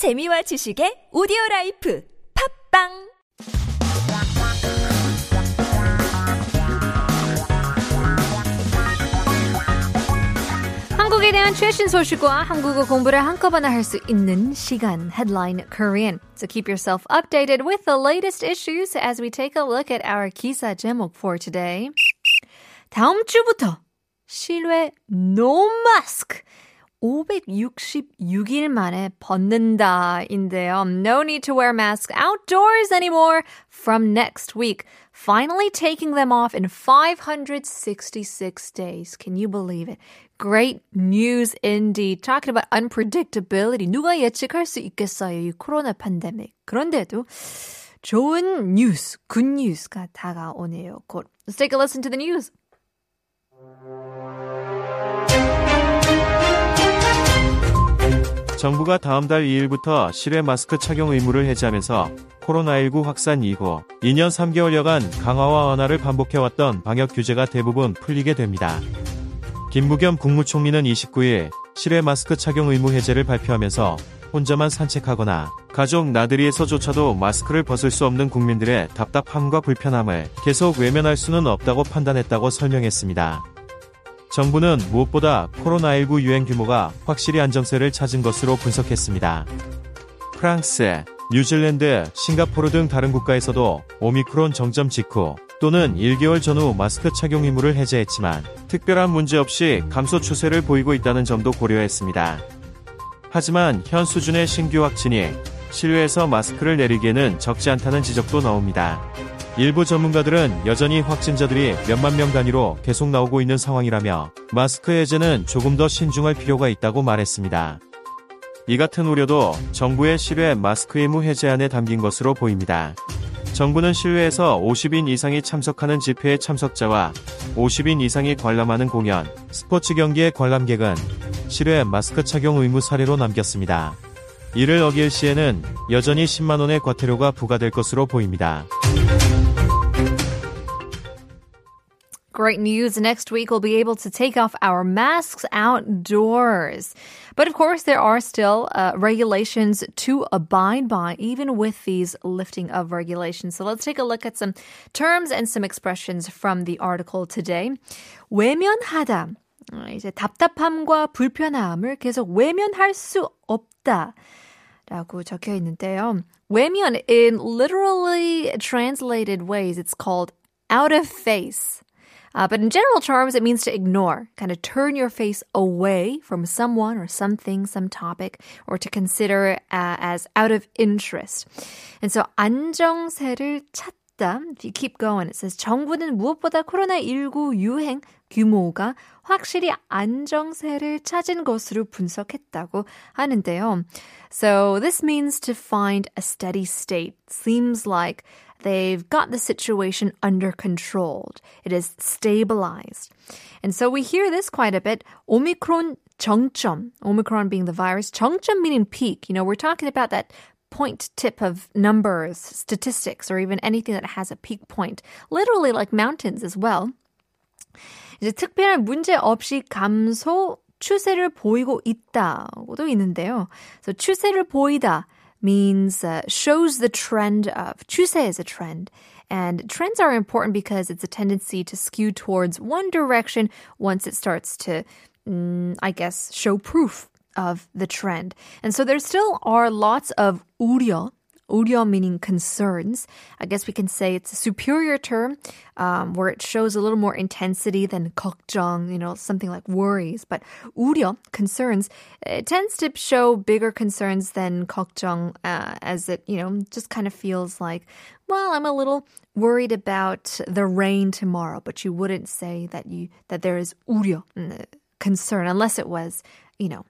재미와 지식의 오디오 라이프 팝빵 한국에 대한 최신 소식과 한국어 공부를 한꺼번에 할 수 있는 시간 Headline Korean. So keep yourself updated with the latest issues as we take a look at our 기사 제목 for today. 다음 주부터 실외 no mask 566일 만에 벗는다인데요. No need to wear masks outdoors anymore from next week. Finally taking them off in 566 days. Can you believe it? Great news indeed. Talking about unpredictability. 누가 예측할 수 있겠어요? 이 코로나 팬데믹. 그런데도 좋은 뉴스, good news가 다가오네요. 곧. Let's take a listen to the news. 정부가 다음 달 2일부터 실외 마스크 착용 의무를 해제하면서 코로나19 확산 이후 2년 3개월여간 강화와 완화를 반복해왔던 방역 규제가 대부분 풀리게 됩니다. 김부겸 국무총리는 29일 실외 마스크 착용 의무 해제를 발표하면서 혼자만 산책하거나 가족 나들이에서조차도 마스크를 벗을 수 없는 국민들의 답답함과 불편함을 계속 외면할 수는 없다고 판단했다고 설명했습니다. 정부는 무엇보다 코로나19 유행 규모가 확실히 안정세를 찾은 것으로 분석했습니다. 프랑스, 뉴질랜드, 싱가포르 등 다른 국가에서도 오미크론 정점 직후 또는 1개월 전후 마스크 착용 의무를 해제했지만 특별한 문제 없이 감소 추세를 보이고 있다는 점도 고려했습니다. 하지만 현 수준의 신규 확진이 실외에서 마스크를 내리기에는 적지 않다는 지적도 나옵니다. 일부 전문가들은 여전히 확진자들이 몇만 명 단위로 계속 나오고 있는 상황이라며 마스크 해제는 조금 더 신중할 필요가 있다고 말했습니다. 이 같은 우려도 정부의 실외 마스크 의무 해제안에 담긴 것으로 보입니다. 정부는 실외에서 50인 이상이 참석하는 집회의 참석자와 50인 이상이 관람하는 공연, 스포츠 경기의 관람객은 실외 마스크 착용 의무 사례로 남겼습니다. 이를 어길 시에는 여전히 10만원의 과태료가 부과될 것으로 보입니다. Great news. Next week, we'll be able to take off our masks outdoors. But of course, there are still uh, regulations to abide by, even with these lifting of regulations. So let's take a look at some terms and some expressions from the article today. 외면하다. 이제 답답함과 불편함을 계속 외면할 수 없다. 라고 적혀 있는데요. 외면 in literally translated ways, it's called out of face. Uh, but in general terms, it means to ignore, kind of turn your face away from someone or something, some topic, or to consider uh, as out of interest. And so 안정세를 찾다. If you keep going, it says 정부는 무엇보다 코로나19 유행 규모가 확실히 안정세를 찾은 것으로 분석했다고 하는데요. So this means to find a steady state. Seems like they've got the situation under control. It is stabilized. And so we hear this quite a bit. Omicron 정점, Omicron being the virus, 정점 meaning peak. You know, we're talking about that point tip of numbers, statistics, or even anything that has a peak point. Literally like mountains as well. 이제 특별한 문제 없이 감소 추세를 보이고 있다고도 있는데요. So 추세를 보이다 means uh, shows the trend of. 추세 is a trend. And trends are important because it's a tendency to skew towards one direction once it starts to, mm, I guess, show proof of the trend. And so there still are lots of 우려, 우려 meaning concerns. I guess we can say it's a superior term um, where it shows a little more intensity than 걱정, you know, something like worries. But 우려, concerns, it tends to show bigger concerns than 걱정 uh, as it, you know, just kind of feels like, well, I'm a little worried about the rain tomorrow, but you wouldn't say that you that there is 우려, concern, unless it was, you know,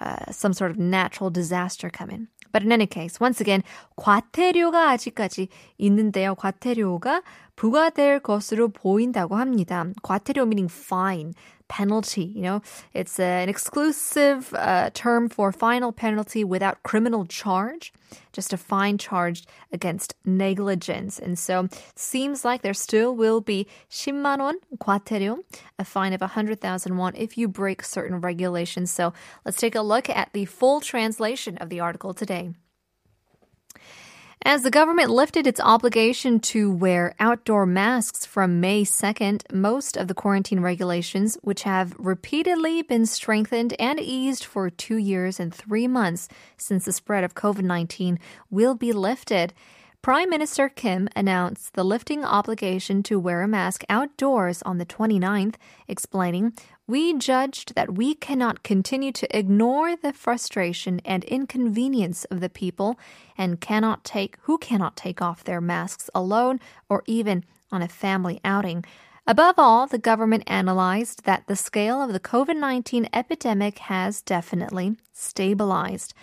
uh, some sort of natural disaster coming. But in any case, once again, 과태료가 아직까지 있는데요. 과태료가 부과될 것으로 보인다고 합니다. 과태료 meaning fine, penalty. You know, it's uh, an exclusive uh, term for final penalty without criminal charge, just a fine charged against negligence. And so seems like there still will be 10만 원 과태료, a fine of 100,000 won if you break certain regulations. So let's take a look at the full translation of the article today. As the government lifted its obligation to wear outdoor masks from May 2nd, most of the quarantine regulations, which have repeatedly been strengthened and eased for two years and three months since the spread of COVID 19, will be lifted. Prime Minister Kim announced the lifting obligation to wear a mask outdoors on the 29th, explaining, We judged that we cannot continue to ignore the frustration and inconvenience of the people and cannot take who cannot take off their masks alone or even on a family outing. Above all, the government analyzed that the scale of the COVID 19 epidemic has definitely stabilized.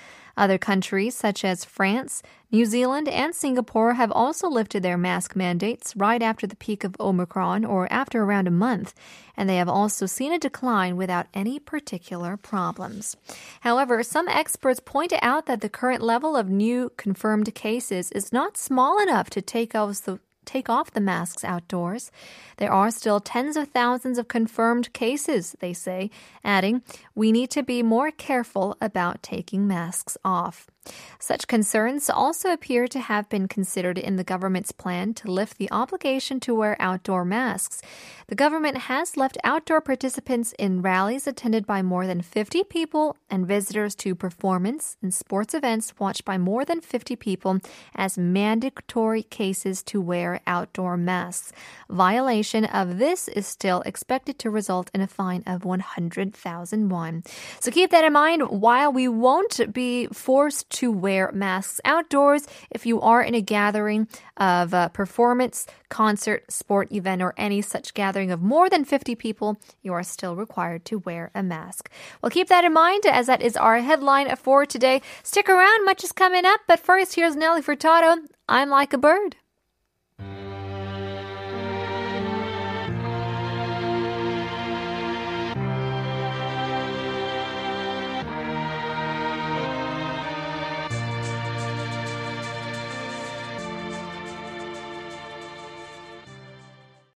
Other countries, such as France, New Zealand, and Singapore, have also lifted their mask mandates right after the peak of Omicron or after around a month, and they have also seen a decline without any particular problems. However, some experts point out that the current level of new confirmed cases is not small enough to take off the take off the masks outdoors. There are still tens of thousands of confirmed cases, they say, adding, We need to be more careful about taking masks off. Such concerns also appear to have been considered in the government's plan to lift the obligation to wear outdoor masks. The government has left outdoor participants in rallies attended by more than 50 people and visitors to performance and sports events watched by more than 50 people as mandatory cases to wear outdoor masks. Violation of this is still expected to result in a fine of 100,000 won. So keep that in mind while we won't be forced to wear masks outdoors if you are in a gathering of a performance, concert, sport event, or any such gathering of more than 50 people, you are still required to wear a mask. Well, keep that in mind as that is our headline for today. Stick around, much is coming up, but first, here's Nelly Furtado. I'm like a bird.